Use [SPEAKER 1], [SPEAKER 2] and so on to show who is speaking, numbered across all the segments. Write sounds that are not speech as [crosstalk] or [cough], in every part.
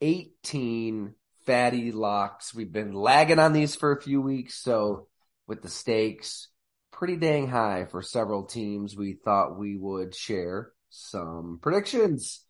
[SPEAKER 1] 18 fatty locks. We've been lagging on these for a few weeks, so with the stakes pretty dang high for several teams, we thought we would share some predictions.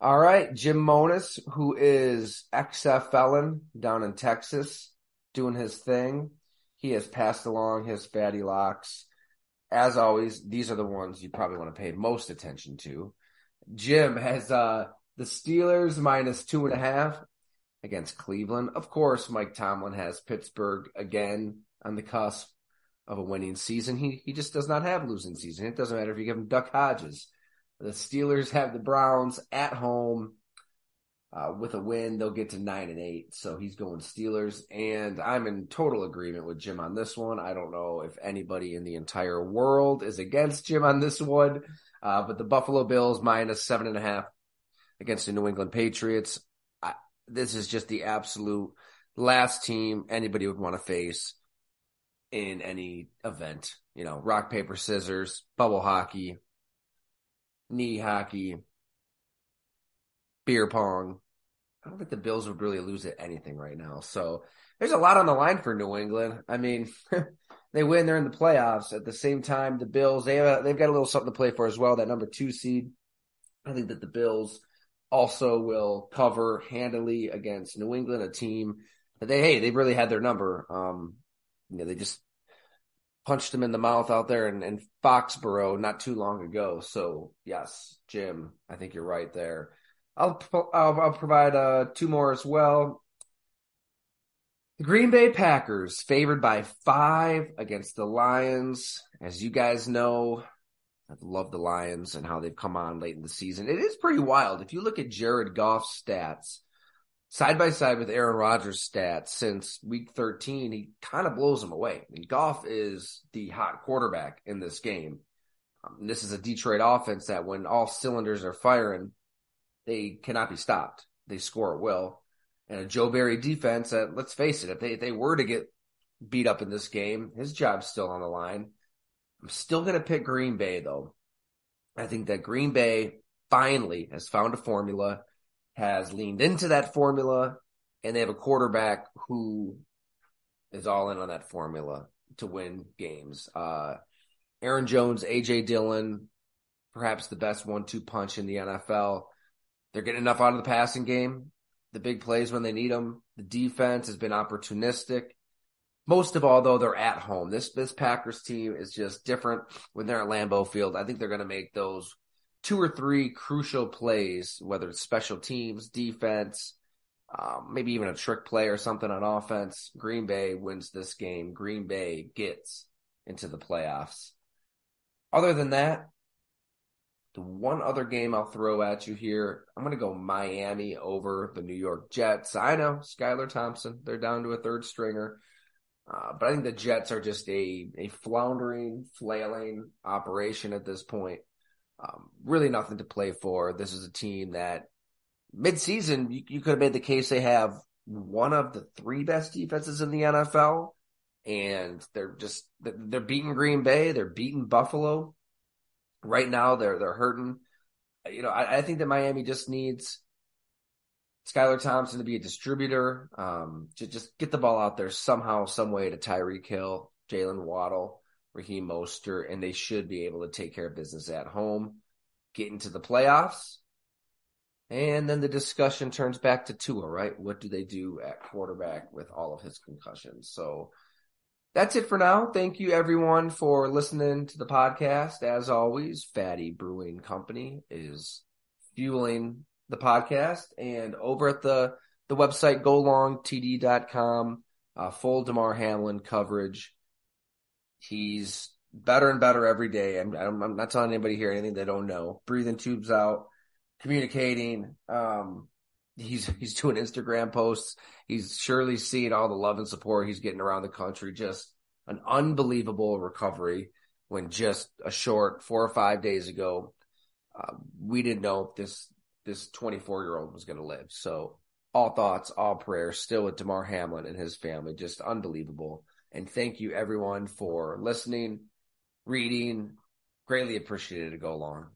[SPEAKER 1] All right, Jim Monos, who is XF felon down in Texas, doing his thing. He has passed along his fatty locks. As always, these are the ones you probably want to pay most attention to. Jim has uh the Steelers minus two and a half against Cleveland. Of course, Mike Tomlin has Pittsburgh again on the cusp of a winning season. He he just does not have losing season. It doesn't matter if you give him Duck Hodges. The Steelers have the Browns at home. Uh, with a win, they'll get to nine and eight. So he's going Steelers, and I'm in total agreement with Jim on this one. I don't know if anybody in the entire world is against Jim on this one, uh, but the Buffalo Bills minus seven and a half against the New England Patriots. I, this is just the absolute last team anybody would want to face in any event. You know, rock, paper, scissors, bubble hockey, knee hockey, beer pong. I don't think the Bills would really lose at anything right now. So there's a lot on the line for New England. I mean, [laughs] they win, they're in the playoffs. At the same time, the Bills, they have they've got a little something to play for as well. That number two seed. I think that the Bills also will cover handily against New England, a team that they hey they really had their number. Um, you know, they just punched them in the mouth out there in, in Foxborough not too long ago. So yes, Jim, I think you're right there. I'll I'll, I'll provide uh, two more as well. The Green Bay Packers favored by five against the Lions. As you guys know, I love the Lions and how they've come on late in the season. It is pretty wild. If you look at Jared Goff's stats side by side with Aaron Rodgers' stats since week 13, he kind of blows them away. I mean, Goff is the hot quarterback in this game. Um, this is a Detroit offense that when all cylinders are firing, they cannot be stopped. They score at will. And a Joe Barry defense that, let's face it, if they, if they were to get beat up in this game, his job's still on the line. I'm still going to pick Green Bay though. I think that Green Bay finally has found a formula, has leaned into that formula, and they have a quarterback who is all in on that formula to win games. Uh, Aaron Jones, AJ Dillon, perhaps the best one-two punch in the NFL. They're getting enough out of the passing game. The big plays when they need them. The defense has been opportunistic. Most of all, though, they're at home. This this Packers team is just different when they're at Lambeau Field. I think they're going to make those two or three crucial plays, whether it's special teams, defense, um, maybe even a trick play or something on offense. Green Bay wins this game. Green Bay gets into the playoffs. Other than that, the one other game I'll throw at you here, I'm going to go Miami over the New York Jets. I know, Skylar Thompson, they're down to a third stringer. Uh, but I think the Jets are just a, a floundering, flailing operation at this point. Um, really nothing to play for. This is a team that midseason, you, you could have made the case they have one of the three best defenses in the NFL. And they're just, they're beating Green Bay. They're beating Buffalo. Right now, they're, they're hurting. You know, I, I think that Miami just needs Skylar Thompson to be a distributor, um, to just get the ball out there somehow, some way to Tyreek Hill, Jaylen Waddle, Raheem Mostert, and they should be able to take care of business at home, get into the playoffs. And then the discussion turns back to Tua, right? What do they do at quarterback with all of his concussions? So that's it for now. Thank you everyone for listening to the podcast. As always, Fatty Brewing Company is fueling the podcast and over at the, the website, golongtd.com, uh, full Damar Hamlin coverage. He's better and better every day. I'm, I'm not telling anybody here anything they don't know. Breathing tubes out, communicating. Um, he's he's doing Instagram posts. He's surely seeing all the love and support he's getting around the country. Just an unbelievable recovery. When just a short four or five days ago, uh, we didn't know if this this 24 year old was going to live. So all thoughts, all prayers, still with Damar Hamlin and his family. Just unbelievable. And thank you everyone for listening, reading. Greatly appreciated to go along.